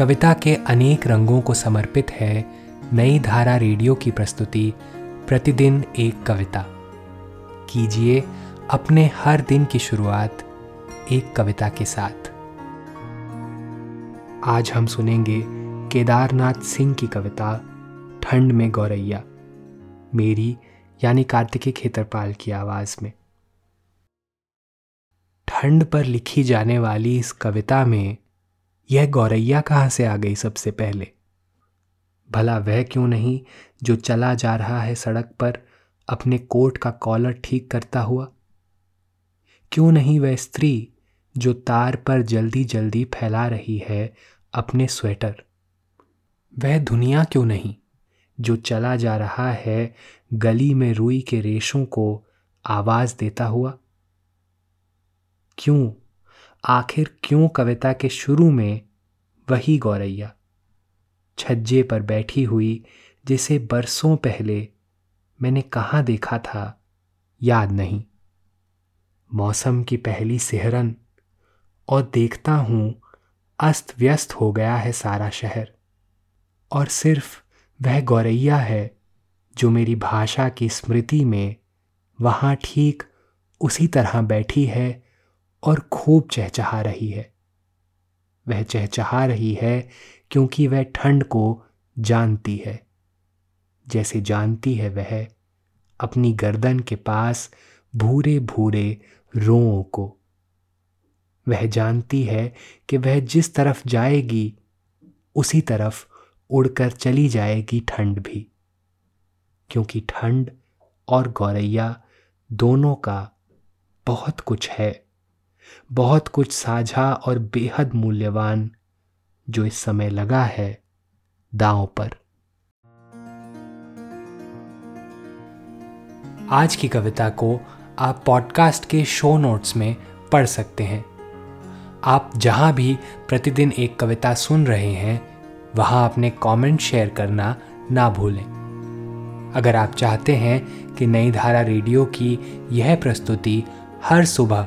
कविता के अनेक रंगों को समर्पित है नई धारा रेडियो की प्रस्तुति, प्रतिदिन एक कविता। कीजिए अपने हर दिन की शुरुआत एक कविता के साथ। आज हम सुनेंगे केदारनाथ सिंह की कविता, ठंड में गौरैया। मेरी, यानी कार्तिकी खेतरपाल की आवाज़ में। ठंड पर लिखी जाने वाली इस कविता में यह गौरैया कहाँ से आ गई सबसे पहले? भला वह क्यों नहीं जो चला जा रहा है सड़क पर अपने कोट का कॉलर ठीक करता हुआ? क्यों नहीं वह स्त्री जो तार पर जल्दी जल्दी फैला रही है अपने स्वेटर? वह दुनिया क्यों नहीं जो चला जा रहा है गली में रुई के रेशों को आवाज़ देता हुआ? क्यों आखिर क्यों कविता के शुरू में वही गौरैया? छज्जे पर बैठी हुई, जिसे बरसों पहले मैंने कहाँ देखा था, याद नहीं। मौसम की पहली सिहरन, और देखता हूँ, अस्त व्यस्त हो गया है सारा शहर। और सिर्फ़ वह गौरैया है, जो मेरी भाषा की स्मृति में वहाँ ठीक उसी तरह बैठी है और खूब चहचहा रही है। वह चहचहा रही है क्योंकि वह ठंड को जानती है। जैसे जानती है वह अपनी गर्दन के पास भूरे भूरे रोओं को। वह जानती है कि वह जिस तरफ़ जाएगी, उसी तरफ़ उड़कर चली जाएगी ठंड भी। क्योंकि ठंड और गौरैया दोनों का बहुत कुछ है। बहुत कुछ साझा और बेहद मूल्यवान जो इस समय लगा है दांव पर। आज की कविता को आप पॉडकास्ट के शो नोट्स में पढ़ सकते हैं। आप जहाँ भी प्रतिदिन एक कविता सुन रहे हैं, वहाँ अपने कमेंट शेयर करना ना भूलें। अगर आप चाहते हैं कि नई धारा रेडियो की यह प्रस्तुति हर सुबह